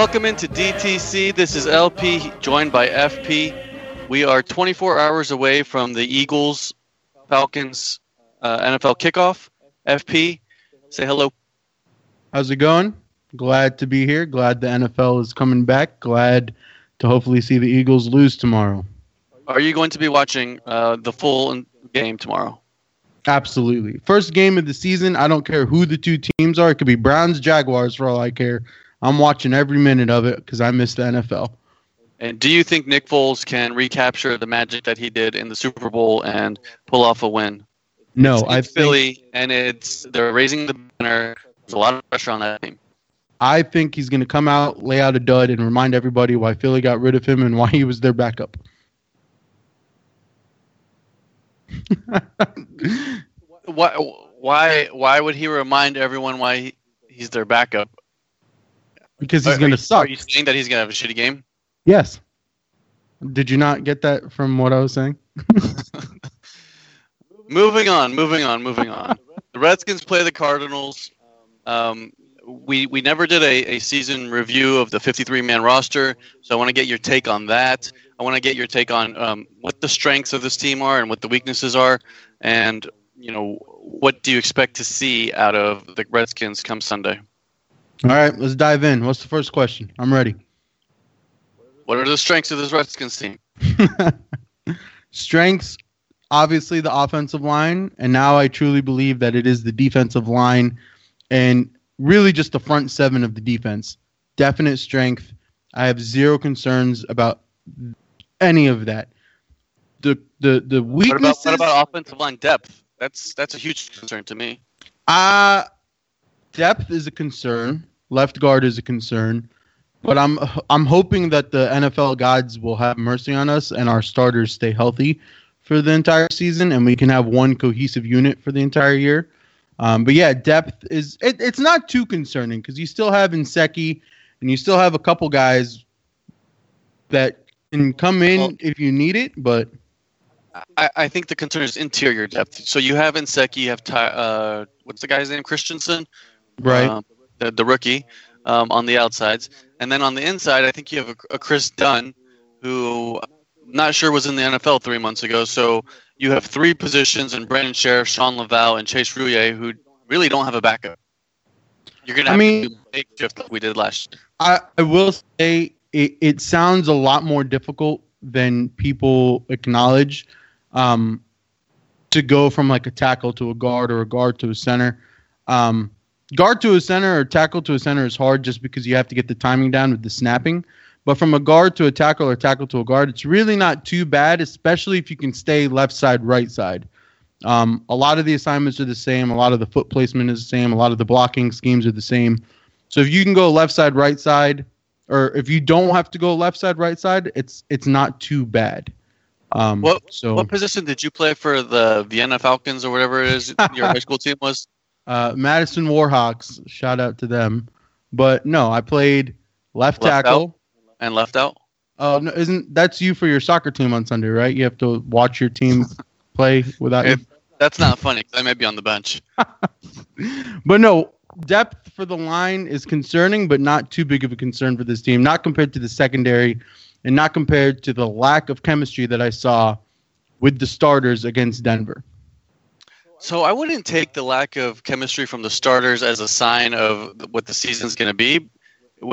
Welcome into DTC. This is LP joined by FP. We are 24 hours away from the Eagles Falcons uh, NFL kickoff. FP, say hello. How's it going? Glad to be here. Glad the NFL is coming back. Glad to hopefully see the Eagles lose tomorrow. Are you going to be watching uh, the full game tomorrow? Absolutely. First game of the season. I don't care who the two teams are. It could be Browns, Jaguars, for all I care. I'm watching every minute of it because I miss the NFL. And do you think Nick Foles can recapture the magic that he did in the Super Bowl and pull off a win? No, it's I Philly, think, and it's they're raising the banner. There's a lot of pressure on that team. I think he's going to come out, lay out a dud, and remind everybody why Philly got rid of him and why he was their backup. why, why, why would he remind everyone why he, he's their backup? Because he's going to suck. Are you saying that he's going to have a shitty game? Yes. Did you not get that from what I was saying? Moving on, moving on, moving on. The Redskins play the Cardinals. Um, we we never did a, a season review of the 53 man roster, so I want to get your take on that. I want to get your take on um, what the strengths of this team are and what the weaknesses are, and you know what do you expect to see out of the Redskins come Sunday? All right, let's dive in. What's the first question? I'm ready. What are the strengths of this Redskins team? Strengths, obviously the offensive line, and now I truly believe that it is the defensive line and really just the front seven of the defense. Definite strength. I have zero concerns about any of that. The the the What about what about offensive line depth? That's that's a huge concern to me. Uh depth is a concern. Left guard is a concern. But I'm I'm hoping that the NFL gods will have mercy on us and our starters stay healthy for the entire season and we can have one cohesive unit for the entire year. Um, but yeah, depth is it, it's not too concerning because you still have Nsekhe and you still have a couple guys that can come in Well- if you need it. But I, I think the concern is interior depth. So you have Nsekhe, you have Ty, uh, what's the guy's name? Christensen, right, um, the, the rookie, um, on the outsides, and then on the inside, I think you have a, a Chris Dunn, who I'm not sure was in the NFL three months ago. So you have three positions and Brandon Scherff, Shawn Lauvao, and Chase Roullier, who really don't have a backup. You're gonna I have mean- to do makeshift like we did last year. I, I will say it, it sounds a lot more difficult than people acknowledge um, to go from like a tackle to a guard or a guard to a center. Um, guard to a center or tackle to a center is hard just because you have to get the timing down with the snapping. But from a guard to a tackle or tackle to a guard, it's really not too bad, especially if you can stay left side, right side. Um, a lot of the assignments are the same. A lot of the foot placement is the same. A lot of the blocking schemes are the same. So if you can go left side, right side, or if you don't have to go left side, right side, it's it's not too bad. Um, What- so What position did you play for the Vienna Falcons or whatever it is your high school team was? Uh, Madison Warhawks, shout out to them. But no, I played left, Left tackle. And left out. Oh, no, isn't that's you for your soccer team on Sunday, right? You have to watch your team play without you. That's not funny. 'cause I may be on the bench. But no, depth for the line is concerning, but not too big of a concern for this team. Not compared to the secondary, and not compared to the lack of chemistry that I saw with the starters against Denver. So I wouldn't take the lack of chemistry from the starters as a sign of what the season's going to be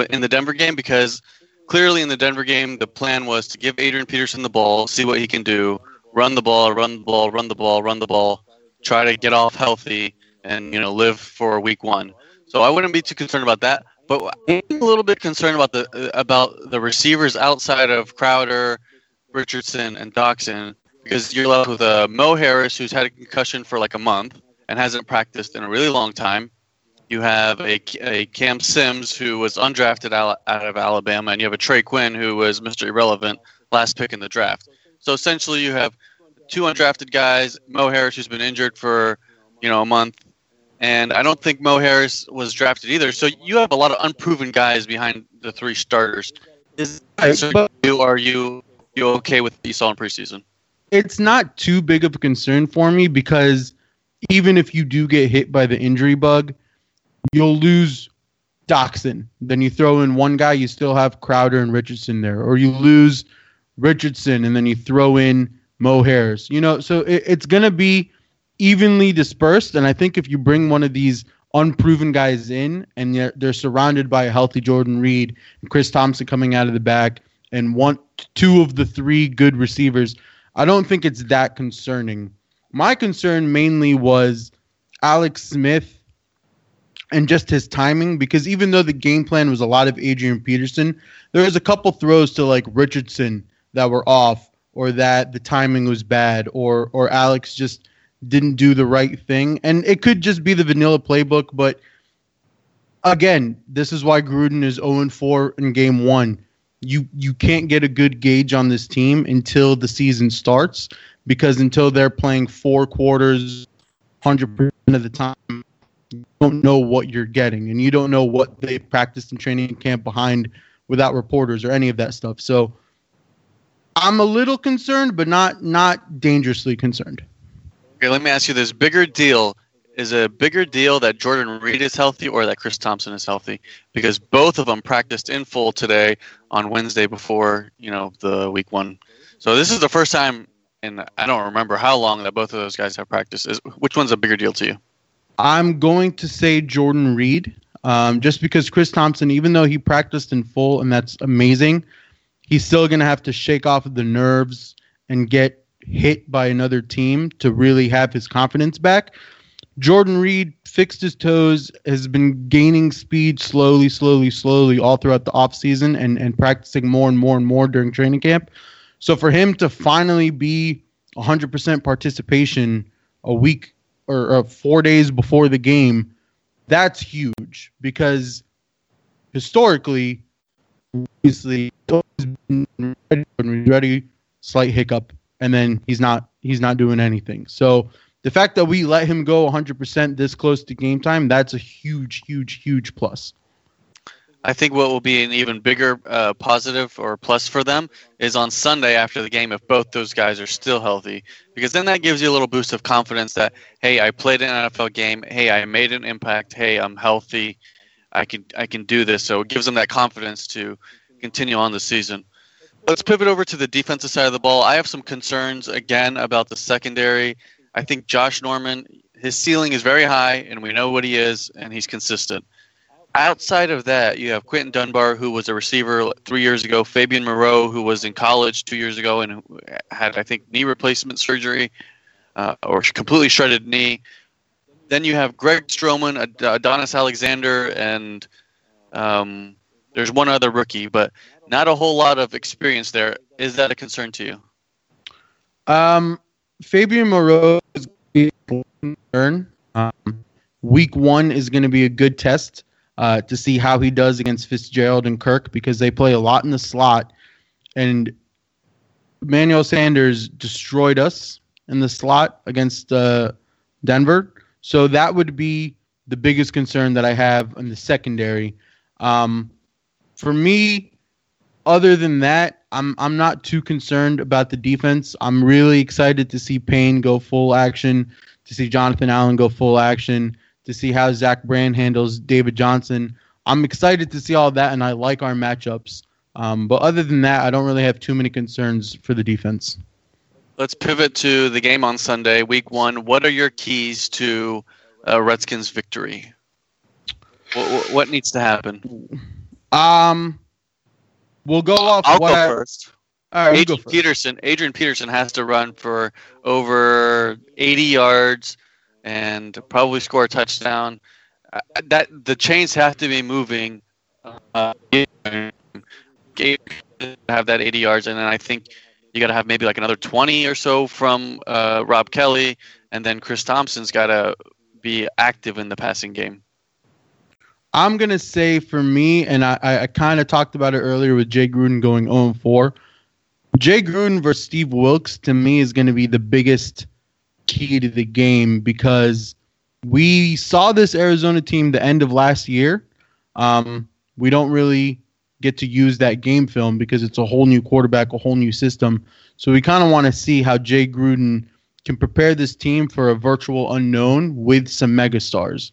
in the Denver game because clearly in the Denver game the plan was to give Adrian Peterson the ball, see what he can do, run the ball, run the ball, run the ball, run the ball, try to get off healthy and you know live for week 1. So I wouldn't be too concerned about that, but I'm a little bit concerned about the uh, about the receivers outside of Crowder, Richardson and Doctson because you're left with a Mo Harris who's had a concussion for like a month and hasn't practiced in a really long time. You have a, a Cam Sims who was undrafted out, out of Alabama, and you have a Trey Quinn who was Mr. Irrelevant, last pick in the draft. So essentially, you have two undrafted guys. Mo Harris who's been injured for you know a month, and I don't think Mo Harris was drafted either. So you have a lot of unproven guys behind the three starters. Is so you are you you okay with what you saw in preseason? It's not too big of a concern for me because even if you do get hit by the injury bug, you'll lose Doctson. Then you throw in one guy, you still have Crowder and Richardson there, or you lose Richardson and then you throw in Mo Harris. You know, so it, it's going to be evenly dispersed. And I think if you bring one of these unproven guys in and they're, they're surrounded by a healthy Jordan Reed and Chris Thompson coming out of the back and one two of the three good receivers, I don't think it's that concerning. My concern mainly was Alex Smith and just his timing because even though the game plan was a lot of Adrian Peterson, there was a couple throws to like Richardson that were off or that the timing was bad or or Alex just didn't do the right thing. And it could just be the vanilla playbook, but again, this is why Gruden is 0 4 in game one. You you can't get a good gauge on this team until the season starts because until they're playing four quarters 100% of the time you don't know what you're getting and you don't know what they practiced in training camp behind without reporters or any of that stuff. So I'm a little concerned, but not not dangerously concerned. Okay, let me ask you this: bigger deal is a bigger deal that Jordan Reed is healthy or that Chris Thompson is healthy? Because both of them practiced in full today on Wednesday before you know the week one. So this is the first time, and I don't remember how long that both of those guys have practiced. Is which one's a bigger deal to you? I'm going to say Jordan Reed, um, just because Chris Thompson, even though he practiced in full and that's amazing, he's still going to have to shake off the nerves and get hit by another team to really have his confidence back. Jordan Reed fixed his toes, has been gaining speed slowly, slowly, slowly all throughout the offseason and, and practicing more and more and more during training camp. So for him to finally be 100% participation a week or, or four days before the game, that's huge because historically, obviously, he's been ready, ready, slight hiccup, and then he's not he's not doing anything. So the fact that we let him go 100% this close to game time, that's a huge, huge, huge plus. I think what will be an even bigger uh, positive or plus for them is on Sunday after the game if both those guys are still healthy, because then that gives you a little boost of confidence that hey, I played an NFL game, hey, I made an impact, hey, I'm healthy, I can I can do this. So it gives them that confidence to continue on the season. Let's pivot over to the defensive side of the ball. I have some concerns again about the secondary. I think Josh Norman, his ceiling is very high, and we know what he is, and he's consistent. Outside of that, you have Quinton Dunbar, who was a receiver three years ago, Fabian Moreau, who was in college two years ago and had, I think, knee replacement surgery uh, or completely shredded knee. Then you have Greg Stroman, Adonis Alexander, and um, there's one other rookie, but not a whole lot of experience there. Is that a concern to you? Um, Fabian Moreau is concern. Um, week one is going to be a good test uh, to see how he does against Fitzgerald and Kirk because they play a lot in the slot. And Emmanuel Sanders destroyed us in the slot against uh, Denver. So that would be the biggest concern that I have in the secondary. Um, for me, other than that, I'm I'm not too concerned about the defense. I'm really excited to see Payne go full action, to see Jonathan Allen go full action, to see how Zach Brown handles David Johnson. I'm excited to see all that, and I like our matchups. Um, but other than that, I don't really have too many concerns for the defense. Let's pivot to the game on Sunday, Week One. What are your keys to uh, Redskins' victory? What, what needs to happen? Um, we'll go off. I'll what go I- first. All right, Adrian. Peterson. Adrian Peterson has to run for over 80 yards and probably score a touchdown. Uh, that the chains have to be moving. Uh, have that 80 yards, and then I think you got to have maybe like another 20 or so from uh, Rob Kelley, and then Chris Thompson's got to be active in the passing game. I'm gonna say for me, and I, I, kind of talked about it earlier with Jay Gruden going 0 4. Jay Gruden versus Steve Wilks to me is going to be the biggest key to the game because we saw this Arizona team the end of last year. Um, we don't really get to use that game film because it's a whole new quarterback, a whole new system. So we kind of want to see how Jay Gruden can prepare this team for a virtual unknown with some megastars.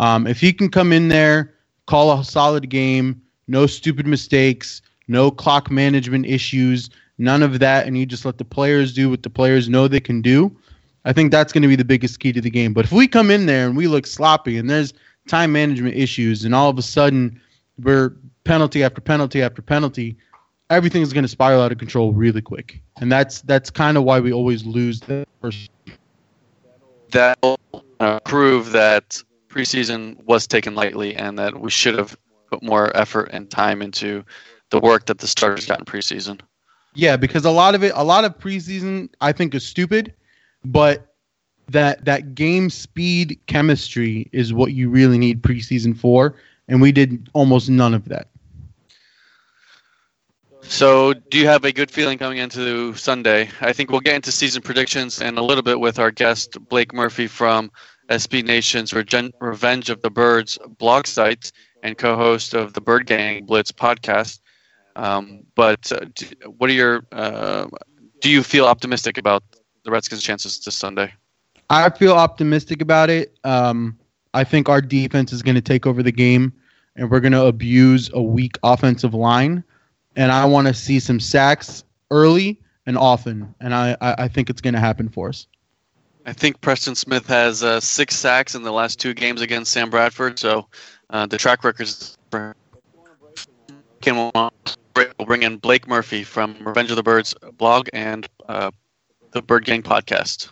Um, if he can come in there, call a solid game, no stupid mistakes, no clock management issues, none of that, and you just let the players do what the players know they can do. I think that's going to be the biggest key to the game. But if we come in there and we look sloppy and there's time management issues, and all of a sudden we're penalty after penalty after penalty, everything's going to spiral out of control really quick. And that's that's kind of why we always lose the first. That'll prove that preseason was taken lightly and that we should have put more effort and time into the work that the starters got in preseason. Yeah, because a lot of it, a lot of preseason, I think is stupid, but that that game speed chemistry is what you really need preseason for, and we did almost none of that. So, do you have a good feeling coming into Sunday? I think we'll get into season predictions and a little bit with our guest Blake Murphy from SB Nation's Revenge of the Birds blog site and co-host of the Bird Gang Blitz podcast. Um, but uh, do, what are your? Uh, do you feel optimistic about the Redskins' chances this Sunday? I feel optimistic about it. Um, I think our defense is going to take over the game, and we're going to abuse a weak offensive line and I want to see some sacks early and often, and I, I, I think it's going to happen for us. I think Preston Smith has uh, six sacks in the last two games against Sam Bradford, so uh, the track record is. Can we'll bring in Blake Murphy from Revenge of the Birds blog and uh, the Bird Gang podcast.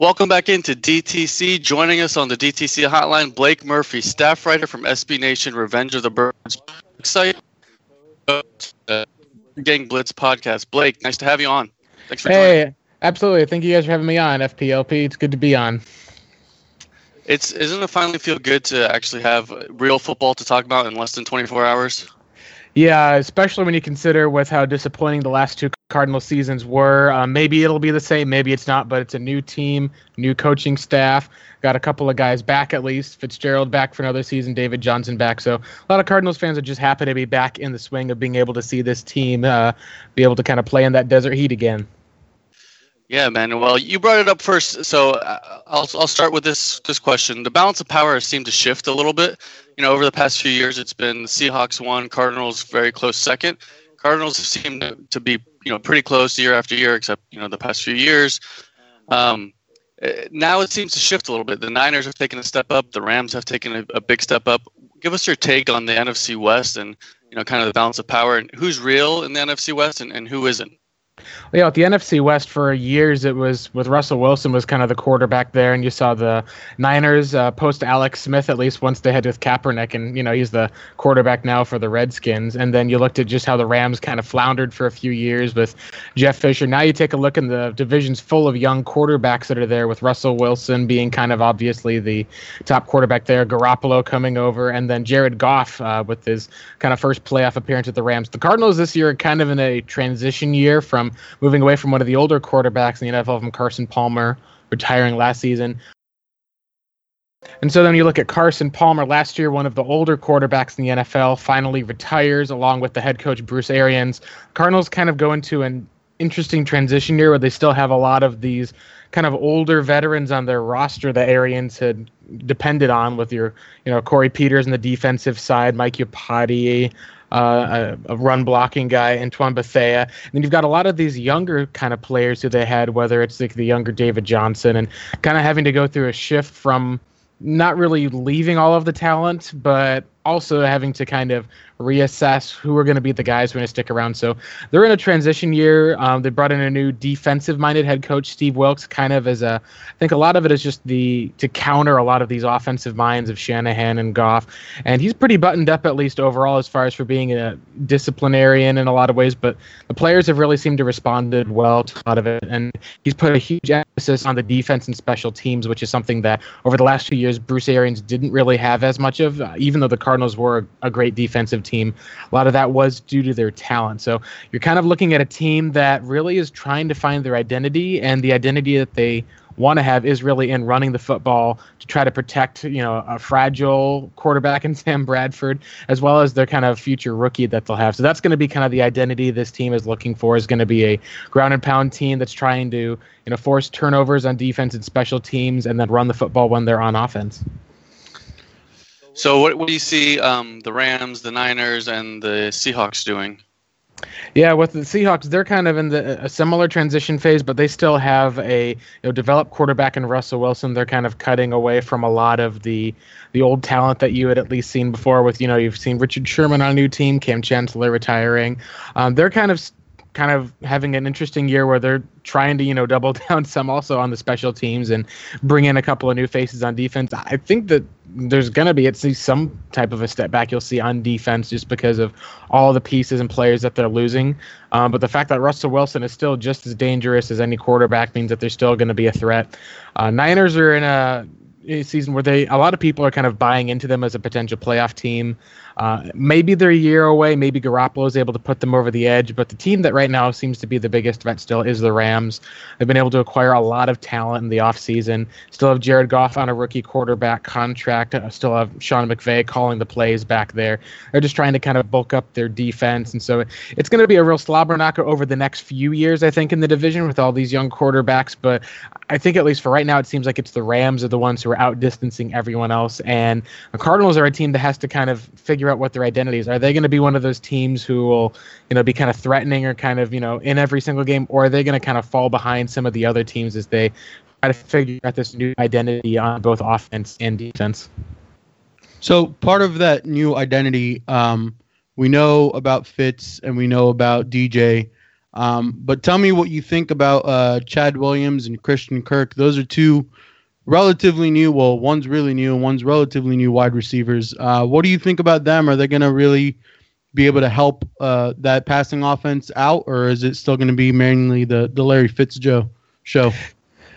Welcome back into DTC. Joining us on the DTC hotline, Blake Murphy, staff writer from SB Nation, Revenge of the Birds. Excited uh, Gang Blitz podcast. Blake, nice to have you on. Thanks for hey, joining. Absolutely. Thank you guys for having me on. FPLP, it's good to be on. It's isn't it finally feel good to actually have real football to talk about in less than 24 hours? Yeah, especially when you consider with how disappointing the last two Cardinal seasons were. Um, maybe it'll be the same, maybe it's not, but it's a new team, new coaching staff. Got a couple of guys back at least. Fitzgerald back for another season, David Johnson back. So a lot of Cardinals fans are just happy to be back in the swing of being able to see this team uh, be able to kind of play in that desert heat again. Yeah, man. Well, you brought it up first, so uh, I'll I'll start with this this question. The balance of power has seemed to shift a little bit. You know, over the past few years, it's been Seahawks one, Cardinals very close second. Cardinals have seemed to, be you know pretty close year after year, except you know the past few years. Um, eh, now it seems to shift a little bit. The Niners have taken a step up. The Rams have taken a, a big step up. Give us your take on the NFC West and you know kind of the balance of power and who's real in the NFC West and, and who isn't. Yeah, at the NFC West for years, it was with Russell Wilson was kind of the quarterback there, and you saw the Niners uh, post Alex Smith at least once they had with Kaepernick, and you know he's the quarterback now for the Redskins. And then you looked at just how the Rams kind of floundered for a few years with Jeff Fisher. Now you take a look in the divisions full of young quarterbacks that are there, with Russell Wilson being kind of obviously the top quarterback there, Garoppolo coming over, and then Jared Goff uh, with his kind of first playoff appearance at the Rams. The Cardinals this year are kind of in a transition year from moving away from one of the older quarterbacks in the NFL from Carson Palmer, retiring last season. And so then you look at Carson Palmer last year, one of the older quarterbacks in the NFL, finally retires along with the head coach Bruce Arians. Cardinals kind of go into an interesting transition year where they still have a lot of these kind of older veterans on their roster that Arians had depended on with your, you know, Corey Peters on the defensive side, Mike Iupati, uh, a, a, run blocking guy, Antoine Bethea. And then you've got a lot of these younger kind of players who they had, whether it's like the younger David Johnson, and kind of having to go through a shift from not really leaving all of the talent, but also having to kind of reassess who are going to be the guys who are going to stick around. So they're in a transition year. Um, they brought in a new defensive-minded head coach, Steve Wilks, kind of as a. I think a lot of it is just the to counter a lot of these offensive minds of Shanahan and Goff, and he's pretty buttoned up at least overall as far as for being a disciplinarian in a lot of ways. But the players have really seemed to responded well to a lot of it, and he's put a huge emphasis on the defense and special teams, which is something that over the last few years Bruce Arians didn't really have as much of, uh, even though the Cardinals were a, a great defensive team. A lot of that was due to their talent. So you're kind of looking at a team that really is trying to find their identity, and the identity that they want to have is really in running the football to try to protect, you know, a fragile quarterback in Sam Bradford, as well as their kind of future rookie that they'll have. So that's going to be kind of the identity this team is looking for is going to be a ground and pound team that's trying to, you know, force turnovers on defense and special teams and then run the football when they're on offense. So, what, what do you see um, the Rams, the Niners, and the Seahawks doing? Yeah, with the Seahawks, they're kind of in the, a similar transition phase, but they still have a you know developed quarterback in Russell Wilson. They're kind of cutting away from a lot of the the old talent that you had at least seen before. With you know you've seen Richard Sherman on a new team, Kam Chancellor retiring. Um, they're kind of kind of having an interesting year where they're trying to you know double down some also on the special teams and bring in a couple of new faces on defense. I think that there's going to be at least some type of a step back you'll see on defense just because of all the pieces and players that they're losing. Um, but the fact that Russell Wilson is still just as dangerous as any quarterback means that they're still going to be a threat. Uh, Niners are in a season where they a lot of people are kind of buying into them as a potential playoff team. Uh, maybe they're a year away. Maybe Garoppolo is able to put them over the edge. But the team that right now seems to be the biggest threat still is the Rams. They've been able to acquire a lot of talent in the offseason. Still have Jared Goff on a rookie quarterback contract. Uh, still have Sean McVay calling the plays back there. They're just trying to kind of bulk up their defense. And so it's going to be a real slobber knocker over the next few years, I think, in the division with all these young quarterbacks. But I think at least for right now, it seems like it's the Rams are the ones who are outdistancing everyone else. And the Cardinals are a team that has to kind of figure figure out what their identities are. They going to be one of those teams who will, you know, be kind of threatening or kind of, you know, in every single game, or are they going to kind of fall behind some of the other teams as they try to figure out this new identity on both offense and defense? So part of that new identity, um, we know about Fitz and we know about DJ. Um, but tell me what you think about uh, Chad Williams and Christian Kirk. Those are two relatively new. Well, one's really new and one's relatively new wide receivers. Uh, what do you think about them? Are they going to really be able to help uh, that passing offense out, or is it still going to be mainly the the Larry Fitzgerald show?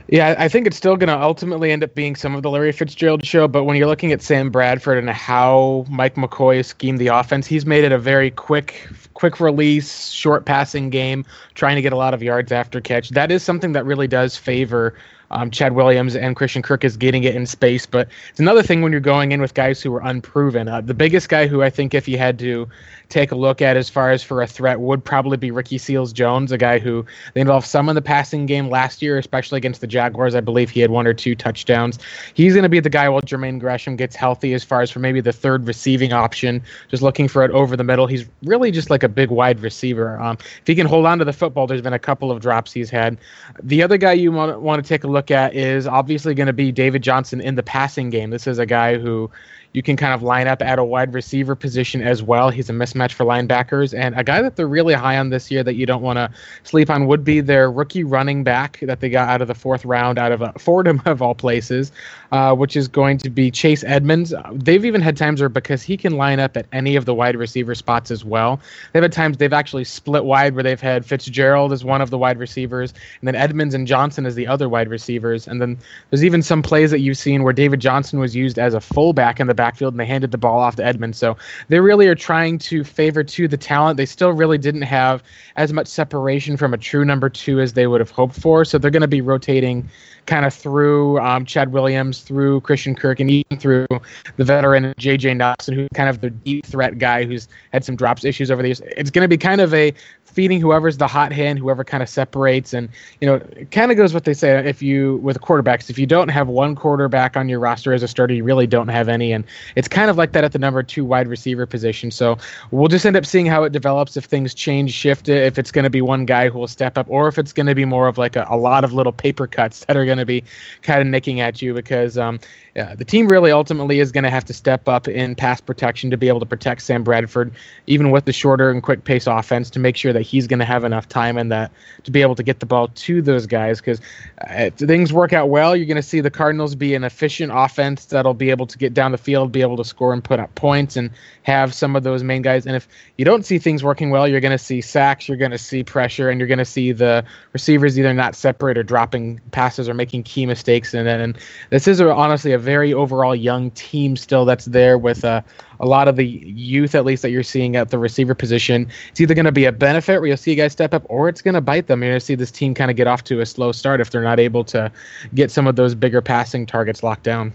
Yeah, I think it's still going to ultimately end up being some of the Larry Fitzgerald show. But when you're looking at Sam Bradford and how Mike McCoy schemed the offense, he's made it a very quick, quick release, short passing game, trying to get a lot of yards after catch. That is something that really does favor um, Chad Williams and Christian Kirk is getting it in space. But it's another thing when you're going in with guys who are unproven. Uh, the biggest guy who I think, if you had to take a look at as far as for a threat, would probably be Ricky Seals Jones, a guy who they involved some in the passing game last year, especially against the Jaguars. I believe he had one or two touchdowns. He's going to be the guy while Jermaine Gresham gets healthy, as far as for maybe the third receiving option, just looking for it over the middle. He's really just like a big wide receiver. Um, if he can hold on to the football, there's been a couple of drops he's had. The other guy you want, want to take a look look at is obviously going to be David Johnson in the passing game. This is a guy who you can kind of line up at a wide receiver position as well. He's a mismatch for linebackers. And a guy that they're really high on this year that you don't want to sleep on would be their rookie running back that they got out of the fourth round out of uh, Fordham, of all places, uh, which is going to be Chase Edmonds. They've even had times where because he can line up at any of the wide receiver spots as well, they've had times they've actually split wide where they've had Fitzgerald as one of the wide receivers, and then Edmonds and Johnson as the other wide receivers. And then there's even some plays that you've seen where David Johnson was used as a fullback in the backfield and they handed the ball off to Edmonds. So they really are trying to favor to the talent. They still really didn't have as much separation from a true number two as they would have hoped for. So they're going to be rotating kind of through um, Chad Williams, through Christian Kirk, and even through the veteran J.J. Nelson, who's kind of the deep threat guy who's had some drops issues over the years. It's going to be kind of a feeding whoever's the hot hand, whoever kind of separates. And, you know, it kind of goes what they say if you, with quarterbacks, if you don't have one quarterback on your roster as a starter, you really don't have any. And it's kind of like that at the number two wide receiver position. So we'll just end up seeing how it develops if things change, shift, if it's going to be one guy who will step up, or if it's going to be more of like a, a lot of little paper cuts that are going to be kind of nicking at you because um, yeah, the team really ultimately is going to have to step up in pass protection to be able to protect Sam Bradford, even with the shorter and quick pace offense, to make sure that he's going to have enough time in that to be able to get the ball to those guys. Because uh, if things work out well, you're going to see the Cardinals be an efficient offense that'll be able to get down the field, be able to score and put up points, and have some of those main guys. And if you don't see things working well, you're going to see sacks, you're going to see pressure, and you're going to see the receivers either not separate or dropping passes or making key mistakes. And and this is a, honestly a very overall young team still that's there with uh, a lot of the youth, at least that you're seeing at the receiver position. It's either going to be a benefit where you'll see guys step up, or it's going to bite them. You're going to see this team kind of get off to a slow start if they're not able to get some of those bigger passing targets locked down.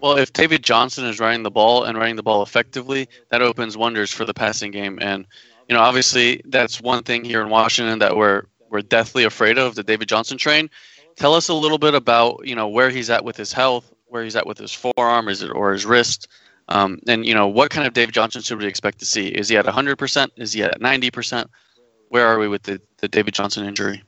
Well, if David Johnson is running the ball and running the ball effectively, that opens wonders for the passing game. And you know, obviously, that's one thing here in Washington that we're we're deathly afraid of the David Johnson train. Tell us a little bit about you know where he's at with his health, where he's at with his forearm, is it or his wrist, Um, and you know, what kind of David Johnson should we expect to see? Is he at 100%? Is he at 90%? Where are we with the, the David Johnson injury?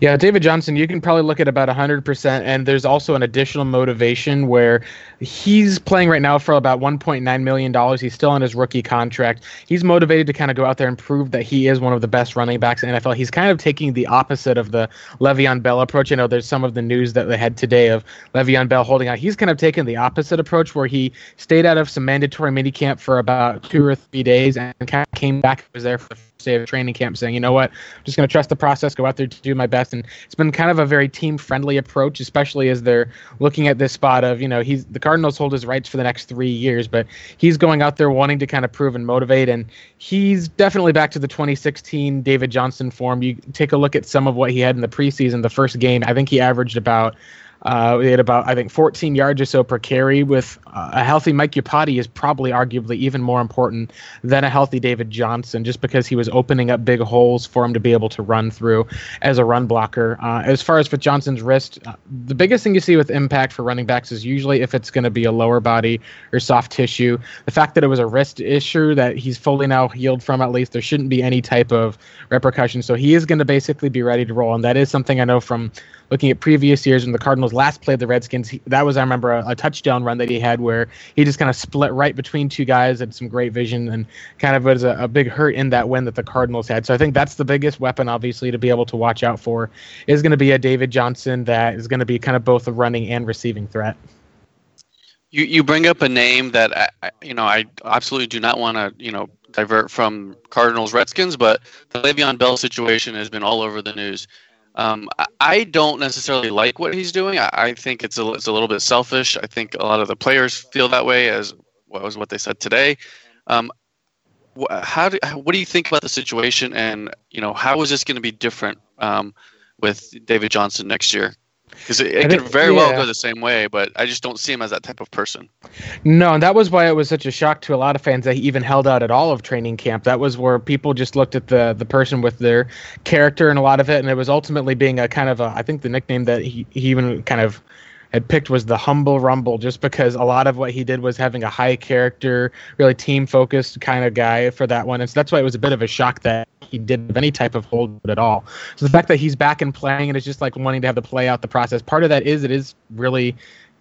Yeah, David Johnson, you can probably look at about 100%. And there's also an additional motivation where he's playing right now for about $1.9 million. He's still on his rookie contract. He's motivated to kind of go out there and prove that he is one of the best running backs in NFL. He's kind of taking the opposite of the Le'Veon Bell approach. You know, there's some of the news that they had today of Le'Veon Bell holding out. He's kind of taken the opposite approach where he stayed out of some mandatory minicamp for about two or three days and kind of came back, was there for the day of training camp saying, you know what, I'm just going to trust the process, go out there to do my best. And it's been kind of a very team friendly approach, especially as they're looking at this spot of, you know, he's the Cardinals hold his rights for the next three years, but he's going out there wanting to kind of prove and motivate. And he's definitely back to the 2016 David Johnson form. You take a look at some of what he had in the preseason, the first game, I think he averaged about uh, we had about, I think, 14 yards or so per carry. With uh, a healthy Mike Iupati is probably arguably even more important than a healthy David Johnson, just because he was opening up big holes for him to be able to run through as a run blocker. Uh, as far as with Johnson's wrist, uh, the biggest thing you see with impact for running backs is usually if it's going to be a lower body or soft tissue. The fact that it was a wrist issue that he's fully now healed from, at least, there shouldn't be any type of repercussion. So he is going to basically be ready to roll, and that is something I know from looking at previous years when the Cardinals last played the Redskins, he, that was I remember a, a, touchdown run that he had where he just kind of split right between two guys, and some great vision, and kind of was a, a, big hurt in that win that the Cardinals had. So I think that's the biggest weapon, obviously, to be able to watch out for is going to be a David Johnson that is going to be kind of both a running and receiving threat. You you bring up a name that I, you know I absolutely do not want to you know divert from Cardinals Redskins, but the Le'Veon Bell situation has been all over the news. Um, I don't necessarily like what he's doing. I, I think it's a, it's a little bit selfish. I think a lot of the players feel that way, as what was what they said today. Um, wh- how do, what do you think about the situation, and you know how is this going to be different um, with David Johnson next year? Because it, it could very yeah. well go the same way, but I just don't see him as that type of person. No, and that was why it was such a shock to a lot of fans that he even held out at all of training camp. That was where people just looked at the the person with their character and a lot of it, and it was ultimately being a kind of a I think the nickname that he, he even kind of had picked was the humble rumble just because a lot of what he did was having a high character really team focused kind of guy for that one. And so that's why it was a bit of a shock that he didn't have any type of hold at all. So the fact that he's back and playing and it's just like wanting to have to play out the process part of that is it is really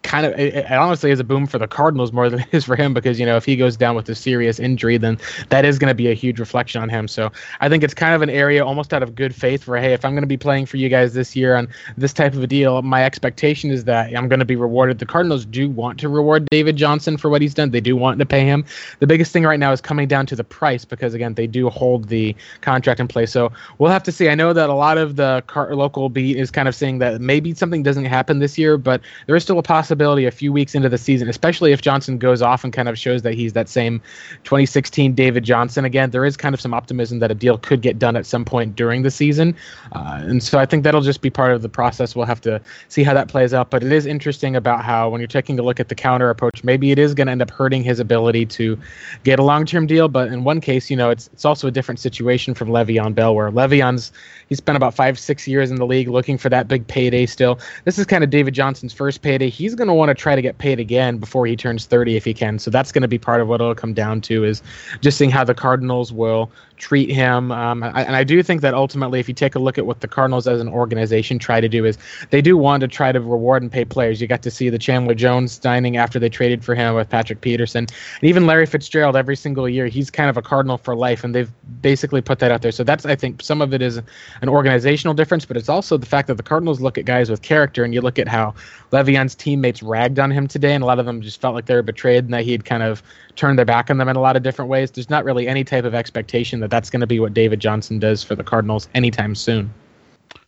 kind of it, it, honestly is a boom for the Cardinals more than it is for him because you know if he goes down with a serious injury then that is going to be a huge reflection on him. So I think it's kind of an area almost out of good faith for hey if I'm going to be playing for you guys this year on this type of a deal my expectation is that I'm going to be rewarded. The Cardinals do want to reward David Johnson for what he's done. They do want to pay him. The biggest thing right now is coming down to the price because again they do hold the contract in place. So we'll have to see. I know that a lot of the car- local beat is kind of saying that maybe something doesn't happen this year but there is still a possibility possibility a few weeks into the season, especially if Johnson goes off and kind of shows that he's that same 2016 David Johnson again. There is kind of some optimism that a deal could get done at some point during the season, uh, and so I think that'll just be part of the process. We'll have to see how that plays out. But it is interesting about how when you're taking a look at the counter approach, maybe it is going to end up hurting his ability to get a long-term deal. But in one case, you know, it's it's also a different situation from Le'Veon Bell, where Le'Veon's he's spent about five six years in the league looking for that big payday. Still, this is kind of David Johnson's first payday. He's going to want to try to get paid again before he turns 30 if he can. So that's going to be part of what it'll come down to is just seeing how the Cardinals will treat him. Um, I, and I do think that ultimately, if you take a look at what the Cardinals as an organization try to do, is they do want to try to reward and pay players. You got to see the Chandler Jones signing after they traded for him with Patrick Peterson, and even Larry Fitzgerald every single year. He's kind of a Cardinal for life, and they've basically put that out there. So that's I think some of it is an organizational difference, but it's also the fact that the Cardinals look at guys with character, and you look at how Le'Veon's teammates ragged on him today, and a lot of them just felt like they were betrayed and that he had kind of turned their back on them in a lot of different ways. There's not really any type of expectation that that's going to be what David Johnson does for the Cardinals anytime soon.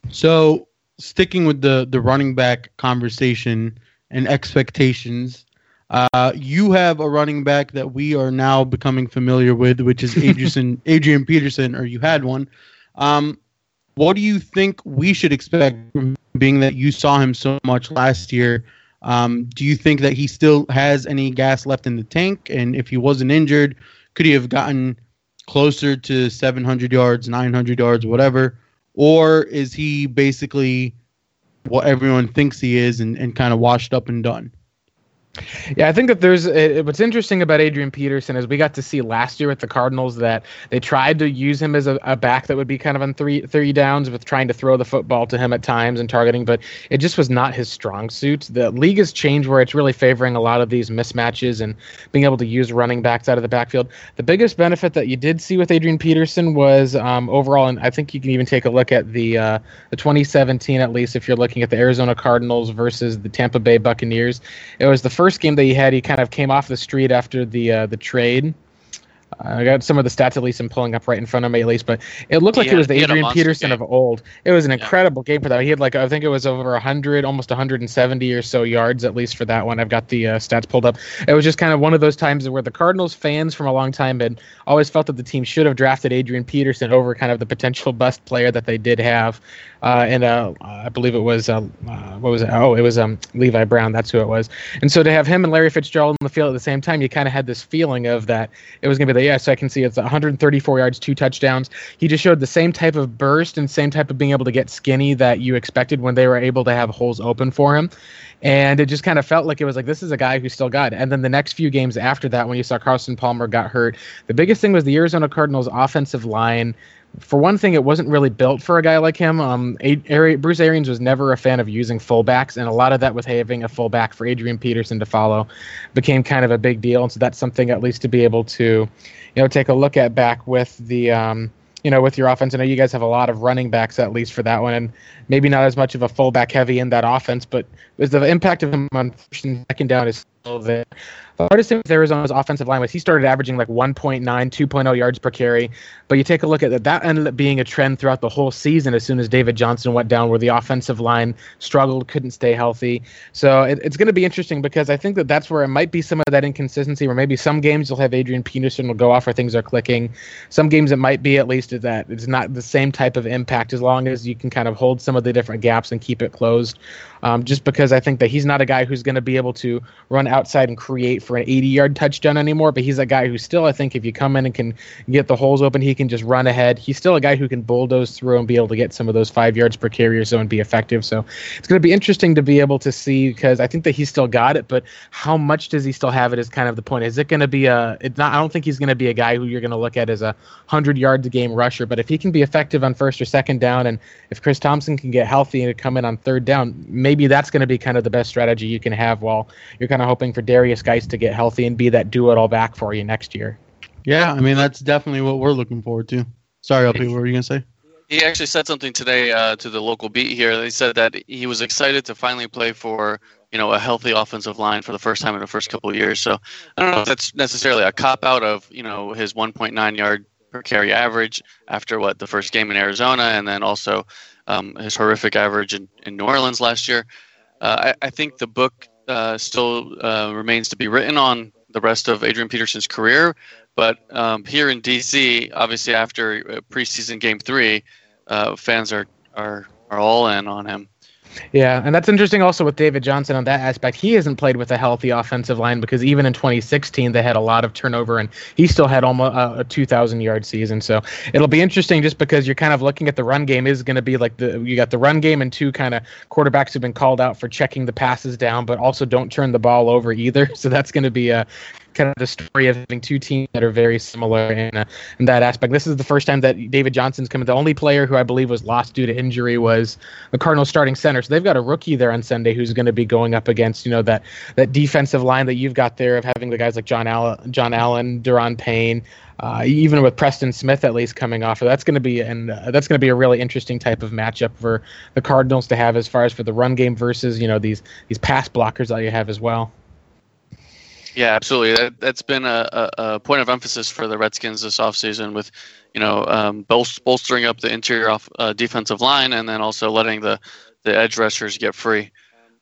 So, sticking with the the running back conversation and expectations, uh, you have a running back that we are now becoming familiar with, which is Adrian Adrian Peterson, or you had one. Um, what do you think we should expect, being that you saw him so much last year? Um, do you think that he still has any gas left in the tank? And if he wasn't injured, could he have gotten closer to 700 yards, 900 yards, whatever? Or is he basically what everyone thinks he is and, and kind of washed up and done? Yeah, I think that there's uh, what's interesting about Adrian Peterson is we got to see last year with the Cardinals that they tried to use him as a, a, back that would be kind of on three three downs with trying to throw the football to him at times and targeting, but it just was not his strong suit. The league has changed where it's really favoring a lot of these mismatches and being able to use running backs out of the backfield. The biggest benefit that you did see with Adrian Peterson was um, overall, and I think you can even take a look at the uh, the 2017 at least if you're looking at the Arizona Cardinals versus the Tampa Bay Buccaneers. It was the first game that he had, he kind of came off the street after the uh, the trade. I got some of the stats at least I'm pulling up right in front of me at least, but it looked like it was the Adrian Peterson game. of old. It was an incredible yeah. game for that. He had like I think it was over 100, almost 170 or so yards at least for that one. I've got the uh, stats pulled up. It was just kind of one of those times where the Cardinals fans from a long time had always felt that the team should have drafted Adrian Peterson over kind of the potential bust player that they did have. Uh, and uh, I believe it was uh, uh, what was it? Oh, it was um, Levi Brown. That's who it was. And so to have him and Larry Fitzgerald in the field at the same time, you kind of had this feeling of that it was going to be the yes. I can see it's 134 yards, two touchdowns. He just showed the same type of burst and same type of being able to get skinny that you expected when they were able to have holes open for him. And it just kind of felt like it was like this is a guy who still got it. And then the next few games after that, when you saw Carson Palmer got hurt, the biggest thing was the Arizona Cardinals offensive line for one thing, it wasn't really built for a guy like him. Um, a- Bruce Arians was never a fan of using fullbacks, and a lot of that with having a fullback for Adrian Peterson to follow became kind of a big deal. And so that's something at least to be able to, you know, take a look at back with the, um, you know, with your offense. I know you guys have a lot of running backs at least for that one, and maybe not as much of a fullback heavy in that offense, but the impact of him on second down is still there. Hardest thing with Arizona's offensive line was he started averaging like 1.9, 2.0 yards per carry. But you take a look at that, that ended up being a trend throughout the whole season as soon as David Johnson went down, where the offensive line struggled, couldn't stay healthy. So it, it's going to be interesting because I think that that's where it might be some of that inconsistency, where maybe some games you'll have Adrian Peterson will go off where things are clicking. Some games it might be at least that it's not the same type of impact as long as you can kind of hold some of the different gaps and keep it closed. Um, just because I think that he's not a guy who's going to be able to run outside and create for an 80 yard touchdown anymore, but he's a guy who still, I think, if you come in and can get the holes open, he can just run ahead. He's still a guy who can bulldoze through and be able to get some of those five yards per carry or so and be effective. So it's going to be interesting to be able to see because I think that he's still got it, but how much does he still have it is kind of the point. Is it going to be a, it's not, I don't think he's going to be a guy who you're going to look at as a 100 yards a game rusher, but if he can be effective on first or second down, and if Chris Thompson can get healthy and come in on third down, maybe that's going to be kind of the best strategy you can have while you're kind of hoping for Derrius Guice to get healthy and be that do it all back for you next year. Yeah, I mean that's definitely what we're looking forward to. Sorry, LP, what were you gonna say? He actually said something today uh, to the local beat here. He said that he was excited to finally play for you know a healthy offensive line for the first time in the first couple of years. So I don't know if that's necessarily a cop out of you know his 1.9 yard per carry average after what the first game in Arizona, and then also um, his horrific average in, in New Orleans last year. Uh, I, I, think the book uh, still uh, remains to be written on the rest of Adrian Peterson's career. But um, here in DC, obviously after preseason game three, uh, fans are, are are all in on him. Yeah, and that's interesting also with David Johnson on that aspect. He hasn't played with a healthy offensive line because even in 2016 they had a lot of turnover and he still had almost uh, a 2,000 yard season. So it'll be interesting just because you're kind of looking at the run game is going to be like the you got the run game and two kind of quarterbacks who've been called out for checking the passes down, but also don't turn the ball over either. So that's going to be a kind of the story of having two teams that are very similar in, uh, in that aspect. This is the first time that David Johnson's come. The only player who I believe was lost due to injury was the Cardinals starting center. So they've got a rookie there on Sunday who's going to be going up against you know that that defensive line that you've got there of having the guys like John Allen, John Allen, Da'Ron Payne. Uh, even with Preston Smith at least coming off, that's going to be and uh, that's going to be a really interesting type of matchup for the Cardinals to have as far as for the run game versus you know these these pass blockers that you have as well. Yeah, absolutely. That that's been a, a, point of emphasis for the Redskins this offseason with, you know, um, bol- bolstering up the interior off, uh, defensive line and then also letting the, the edge rushers get free.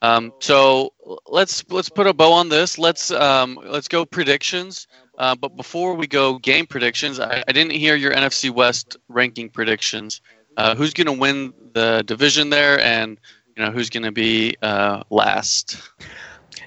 Um, so let's let's put a bow on this. Let's um, let's go predictions. Uh, but before we go game predictions, I, I, didn't hear your NFC West ranking predictions. Uh, who's going to win the division there, and you know who's going to be uh, last?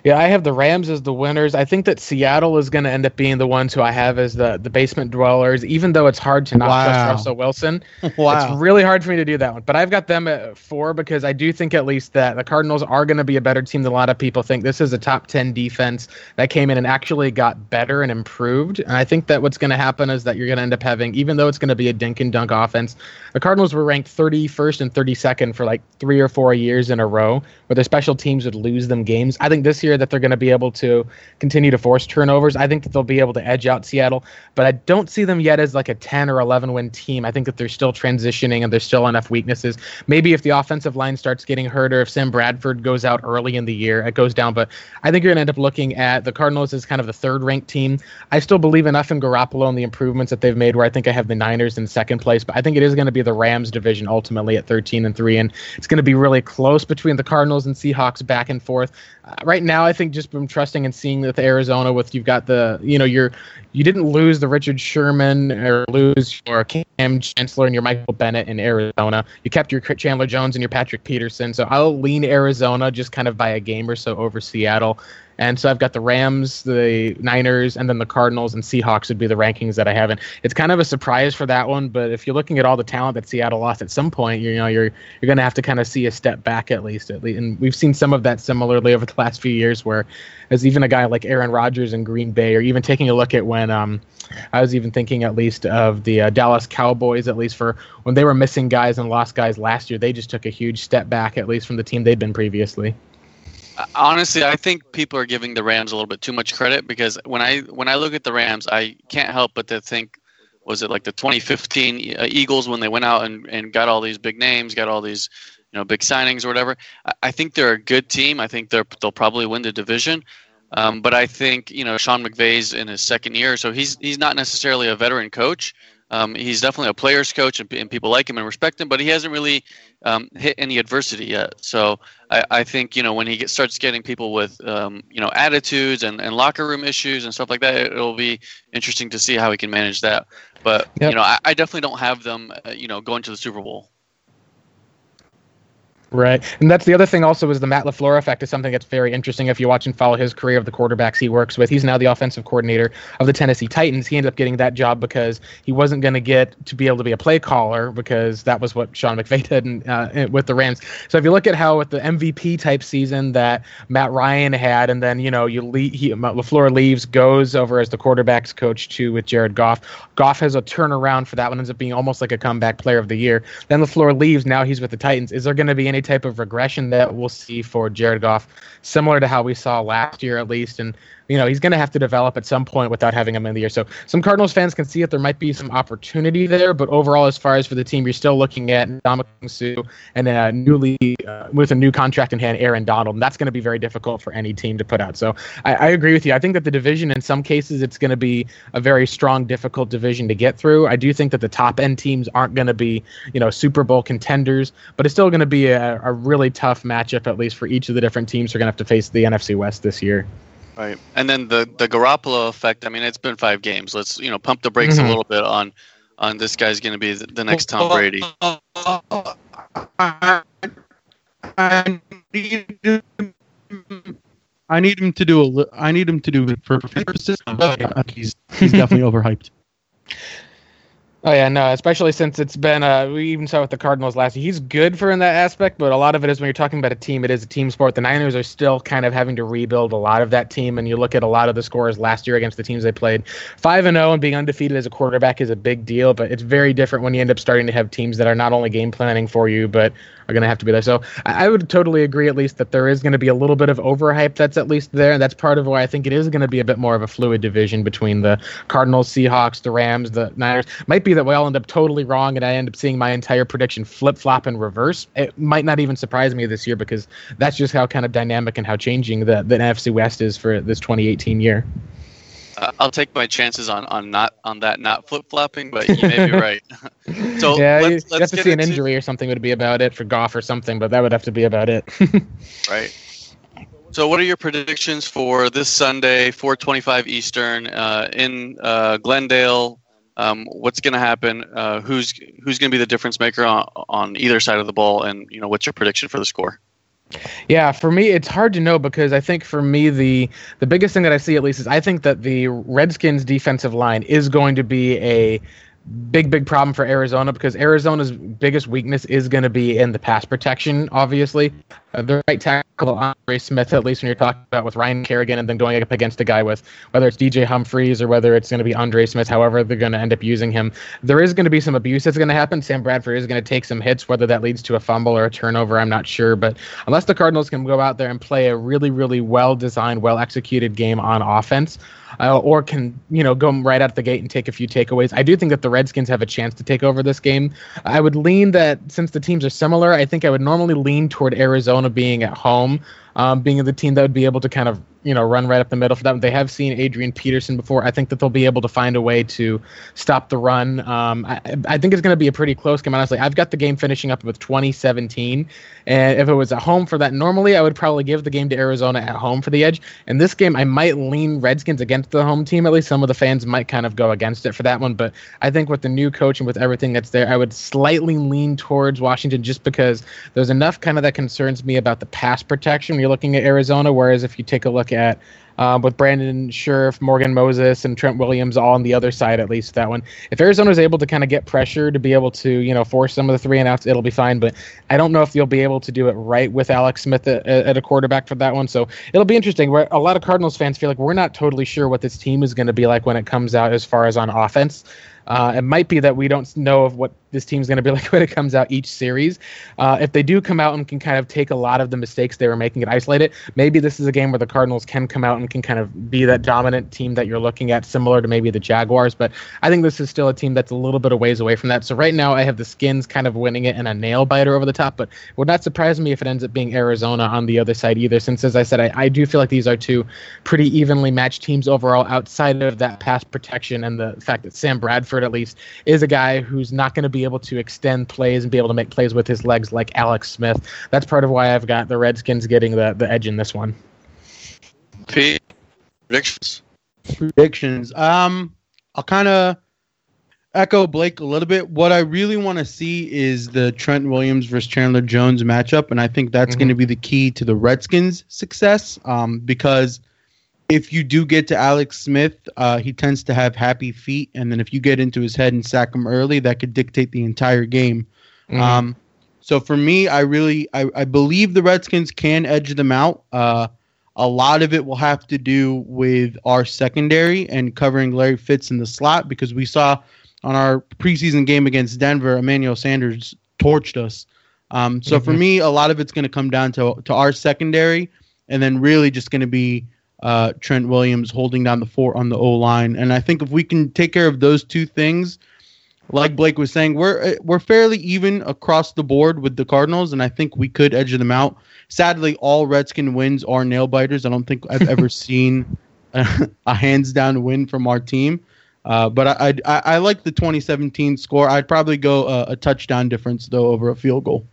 Yeah, I have the Rams as the winners. I think that Seattle is going to end up being the ones who I have as the, the basement dwellers, even though it's hard to not Wow. trust Russell Wilson. Wow. It's really hard for me to do that one. But I've got them at four because I do think at least that the Cardinals are going to be a better team than a lot of people think. This is a top 10 defense that came in and actually got better and improved. And I think that what's going to happen is that you're going to end up having, even though it's going to be a dink and dunk offense, the Cardinals were ranked 31st and 32nd for like three or four years in a row, where their special teams would lose them games. I think this year that they're going to be able to continue to force turnovers. I think that they'll be able to edge out Seattle, but I don't see them yet as like a 10 or 11 win team. I think that they're still transitioning and there's still enough weaknesses. Maybe if the offensive line starts getting hurt or if Sam Bradford goes out early in the year, it goes down. But I think you're going to end up looking at the Cardinals as kind of the third ranked team. I still believe enough in Garoppolo and the improvements that they've made where I think I have the Niners in second place, but I think it is going to be the Rams division ultimately at 13 and 3 and it's going to be really close between the Cardinals and Seahawks back and forth. Uh, right now I think just from trusting and seeing that the Arizona with you've got the you know you're you didn't lose the Richard Sherman or lose your Kam Chancellor and your Michael Bennett in Arizona. You kept your Chandler Jones and your Patrick Peterson. So I'll lean Arizona just kind of by a game or so over Seattle. And so I've got the Rams, the Niners, and then the Cardinals and Seahawks would be the rankings that I have. And it's kind of a surprise for that one. But if you're looking at all the talent that Seattle lost at some point, you know you're you're going to have to kind of see a step back at least. At least, and we've seen some of that similarly over the last few years, where as even a guy like Aaron Rodgers in Green Bay, or even taking a look at when um, I was even thinking at least of the uh, Dallas Cowboys, at least for when they were missing guys and lost guys last year, they just took a huge step back, at least from the team they'd been previously. Honestly, I think people are giving the Rams a little bit too much credit because when I when I look at the Rams, I can't help but to think, was it like the 2015 uh, Eagles when they went out and, and got all these big names, got all these you know big signings or whatever. I, I think they're a good team. I think they're they'll probably win the division. Um, but I think you know Sean McVay's in his second year, so he's he's not necessarily a veteran coach. Um, he's definitely a player's coach, and, and, people like him and respect him. But he hasn't really um, hit any adversity yet. So I, I think you know when he get, starts getting people with um, you know attitudes and, and locker room issues and stuff like that, it, will be interesting to see how he can manage that. But Yep. you know I, I definitely don't have them uh, you know going to the Super Bowl. Right. And that's the other thing also is the Matt LaFleur effect is something that's very interesting if you watch and follow his career of the quarterbacks he works with. He's now the offensive coordinator of the Tennessee Titans. He ended up getting that job because he wasn't going to get to be able to be a play caller because that was what Sean McVay did in, uh, with the Rams. So if you look at how with the MVP type season that Matt Ryan had, and then, you know, you leave, he, LaFleur leaves, goes over as the quarterbacks coach too with Jared Goff. Goff has a turnaround for that one, ends up being almost like a comeback player of the year. Then LaFleur leaves. Now he's with the Titans. Is there going to be any type of regression that we'll see for Jared Goff, similar to how we saw last year at least? And you know he's going to have to develop at some point without having him in the year. So some Cardinals fans can see that there might be some opportunity there, but overall, as far as for the team, you're still looking at Ndamukong Suh and a newly uh, with a new contract in hand, Aaron Donald, and that's going to be very difficult for any team to put out. So I, I agree with you. I think that the division, in some cases, it's going to be a very strong, difficult division to get through. I do think that the top end teams aren't going to be, you know, Super Bowl contenders, but it's still going to be a, a really tough matchup, at least for each of the different teams who are going to have to face the NFC West this year. Right. And then the the Garoppolo effect. I mean, it's been five games. Let's you know pump the brakes Mhm. a little bit on on this guy's going to be the, the next Tom Brady. I need him, I need him to do a. li- I need him to do for purposes. He's he's definitely overhyped. Oh yeah, no, especially since it's been uh we even saw with the Cardinals last year. He's good for in that aspect, but a lot of it is when you're talking about a team, it is a team sport. The Niners are still kind of having to rebuild a lot of that team, and you look at a lot of the scores last year against the teams they played. Five and zero and being undefeated as a quarterback is a big deal, but it's very different when you end up starting to have teams that are not only game planning for you, but are going to have to be there. So I, I would totally agree, at least, that there is going to be a little bit of overhype that's at least there. And that's part of why I think it is going to be a bit more of a fluid division between the Cardinals, Seahawks, the Rams, the Niners. Might be that we all end up totally wrong and I end up seeing my entire prediction flip flop and reverse. It might not even surprise me this year because that's just how kind of dynamic and how changing the, the NFC West is for this 2018 year. Uh, I'll take my chances on, on not on that not flip flopping, but you may be right. so yeah, you, let's, you let's have to see an into- injury or something would be about it for Goff or something, but that would have to be about it. Right. So, what are your predictions for this Sunday, 4:25 Eastern, uh, in uh, Glendale? Um, what's going to happen? Uh, who's who's going to be the difference maker on, on either side of the ball? And you know, what's your prediction for the score? Yeah, for me, it's hard to know because I think for me the the biggest thing that I see at least is I think that the Redskins defensive line is going to be a big big problem for Arizona because Arizona's biggest weakness is going to be in the pass protection. Obviously, uh, the right tackle Andre Smith, at least when you're talking about with Ryan Kerrigan, and then going up against a guy with whether it's DJ Humphries or whether it's going to be Andre Smith, however they're going to end up using him, there is going to be some abuse that's going to happen. Sam Bradford is going to take some hits, whether that leads to a fumble or a turnover, I'm not sure. But unless the Cardinals can go out there and play a really really well designed, well executed game on offense uh, or can you know go right out the gate and take a few takeaways. I do think that the Redskins have a chance to take over this game. I would lean that since the teams are similar, I think I would normally lean toward Arizona being at home um, being the team that would be able to kind of you know run right up the middle for them. They have seen Adrian Peterson before. I think that they'll be able to find a way to stop the run. Um, I, I, think it's going to be a pretty close game. Honestly, I've got the game finishing up with 2017, and if it was at home for that, normally I would probably give the game to Arizona at home for the edge. And this game, I might lean Redskins against the home team. At least some of the fans might kind of go against it for that one. But I think with the new coach and with everything that's there, I would slightly lean towards Washington just because there's enough kind of that concerns me about the pass protection you're looking at Arizona. Whereas if you take a look at um, with Brandon Scherff, Morgan Moses, and Trent Williams all on the other side, at least that one. If Arizona is able to kind of get pressure to be able to, you know, force some of the three and outs, it'll be fine. But I don't know if you'll be able to do it right with Alex Smith at, at a quarterback for that one. So it'll be interesting. Where a lot of Cardinals fans feel like we're not totally sure what this team is going to be like when it comes out as far as on offense. Uh, it might be that we don't know of what this team's going to be like when it comes out each series. Uh, if they do come out and can kind of take a lot of the mistakes they were making and isolate it, maybe this is a game where the Cardinals can come out and can kind of be that dominant team that you're looking at, similar to maybe the Jaguars. But I think this is still a team that's a little bit of ways away from that. So right now, I have the Skins kind of winning it in a nail biter over the top. But would not surprise me if it ends up being Arizona on the other side either, since as I said, I, I do feel like these are two pretty evenly matched teams overall outside of that pass protection and the fact that Sam Bradford at least is a guy who's not going to be able to extend plays and be able to make plays with his legs like Alex Smith. That's part of why I've got the Redskins getting the, the edge in this one. P predictions. Predictions. Um, I'll kind of echo Blake a little bit. What I really want to see is the Trent Williams versus Chandler Jones matchup, and I think that's mm-hmm. going to be the key to the Redskins' success. Um, because if you do get to Alex Smith, uh, he tends to have happy feet, and then if you get into his head and sack him early, that could dictate the entire game. Mm-hmm. Um, so for me, I really I, I believe the Redskins can edge them out. Uh, a lot of it will have to do with our secondary and covering Larry Fitz in the slot because we saw on our preseason game against Denver, Emmanuel Sanders torched us. Um, so mm-hmm. for me, a lot of it's going to come down to to our secondary, and then really just going to be uh, Trent Williams holding down the fort on the O line. And I think if we can take care of those two things, like Blake was saying, we're uh, we're fairly even across the board with the Cardinals, and I think we could edge them out. Sadly, all Redskin wins are nail biters. I don't think I've ever seen a, a, hands down win from our team. Uh, but I, I, I like the 2017 score. I'd probably go a, a touchdown difference though over a field goal.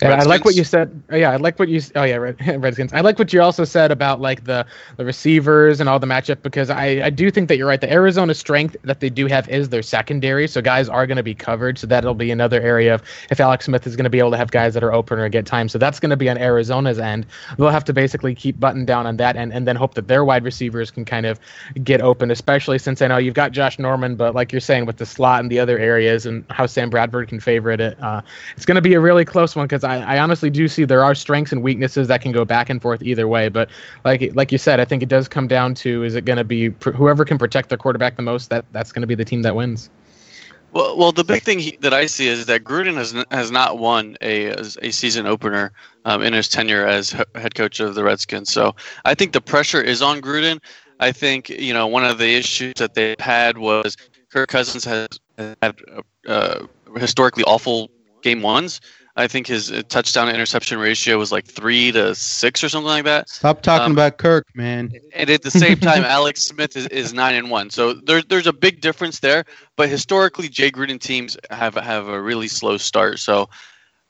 And I like what you said. Oh, yeah, I like what you. Oh yeah, Red, Redskins. I like what you also said about like the the receivers and all the matchup because I I do think that you're right. The Arizona strength that they do have is their secondary, so guys are going to be covered. So that'll be another area of if Alex Smith is going to be able to have guys that are open or get time. So that's going to be on Arizona's end. They'll have to basically keep button down on that and and then hope that their wide receivers can kind of get open, especially since I know you've got Josh Norman, but like you're saying with the slot and the other areas and how Sam Bradford can favorite it, uh, it's going to be a really close one one because I, I honestly do see there are strengths and weaknesses that can go back and forth either way. But like like you said, I think it does come down to is it going to be pr- whoever can protect their quarterback the most that that's going to be the team that wins. Well, well, the big thing he, that I see is that Gruden has has not won a a season opener um, in his tenure as head coach of the Redskins. So I think the pressure is on Gruden. I think you know one of the issues that they had was Kirk Cousins has had uh, historically awful game ones, I think his uh, touchdown to interception ratio was like three to six or something like that. Stop talking um, about Kirk, man. And at the same time, Alex Smith is, is nine and one. So there's there's a big difference there. But historically, Jay Gruden teams have have a really slow start. So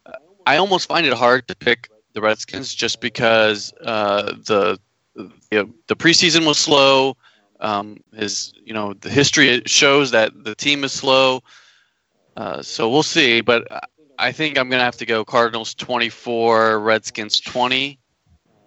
uh, I almost find it hard to pick the Redskins just because uh, the the, the preseason was slow. Um, his you know the history shows that the team is slow. Uh, so we'll see, but I think I'm gonna have to go Cardinals 24, Redskins 20.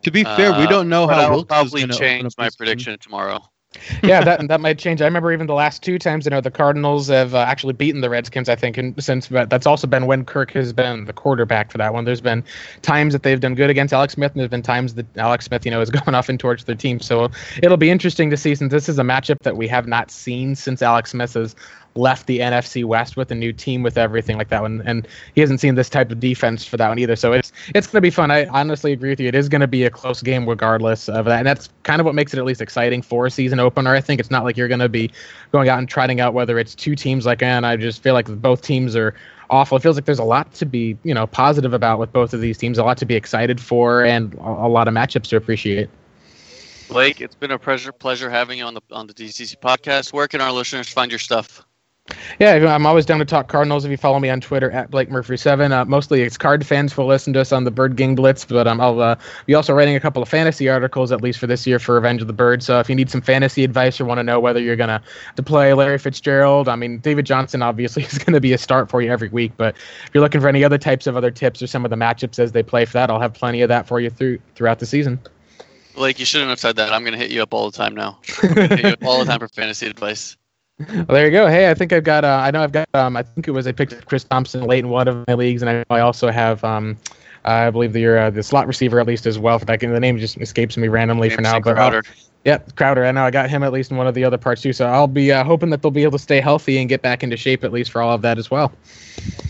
To be fair, we Uh, don't know how I'll Wilks is probably change my this game. prediction tomorrow. yeah, that that might change. I remember even the last two times, you know, the Cardinals have uh, actually beaten the Redskins. I think, and since but that's also been when Kirk has been the quarterback for that one. There's been times that they've done good against Alex Smith, and there's been times that Alex Smith, you know, has gone off and torched their team. So it'll be interesting to see since this is a matchup that we have not seen since Alex Smith has left the NFC West with a new team with everything like that one, and he hasn't seen this type of defense for that one either. So it's it's going to be fun. I honestly agree with you. It is going to be a close game regardless of that, and that's kind of what makes it at least exciting for a season opener. I think it's not like you're going to be going out and trotting out whether it's two teams like, and I just feel like both teams are awful. It feels like there's a lot to be you know positive about with both of these teams, a lot to be excited for, and a, a lot of matchups to appreciate. Blake, it's been a pleasure pleasure having you on the on the DCC podcast. Where can our listeners find your stuff? Yeah, I'm always down to talk Cardinals. If you follow me on Twitter at Blake Murphy Seven, uh, mostly it's card fans who listen to us on the Bird Gang Blitz, but um, I'll uh, be also writing a couple of fantasy articles at least for this year for Revenge of the Bird. So if you need some fantasy advice or want to know whether you're gonna to play Larry Fitzgerald, I mean David Johnson obviously is going to be a start for you every week. But if you're looking for any other types of other tips or some of the matchups as they play for that, I'll have plenty of that for you through throughout the season. Blake, you shouldn't have said that. I'm gonna hit you up all the time now. I'm hit you up all the time for fantasy advice. Well, there you go. Hey, I think I've got. Uh, I know I've got. Um, I think it was I picked up Chris Thompson late in one of my leagues, and I, I also have. Um, I believe the uh, the slot receiver at least as well. For that, the name just escapes me randomly for now. But I'll- Crowder. Yep, Crowder. I know I got him at least in one of the other parts too. So I'll be uh, hoping that they'll be able to stay healthy and get back into shape at least for all of that as well.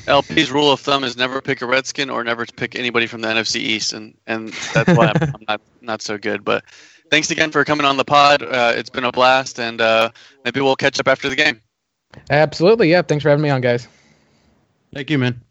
LP's rule of thumb is never pick a Redskin or never to pick anybody from the NFC East, and and that's why I'm, I'm not not so good. But thanks again for coming on the pod. Uh, it's been a blast, and uh, maybe we'll catch up after the game. Absolutely. Yeah. Thanks for having me on, guys. Thank you, man.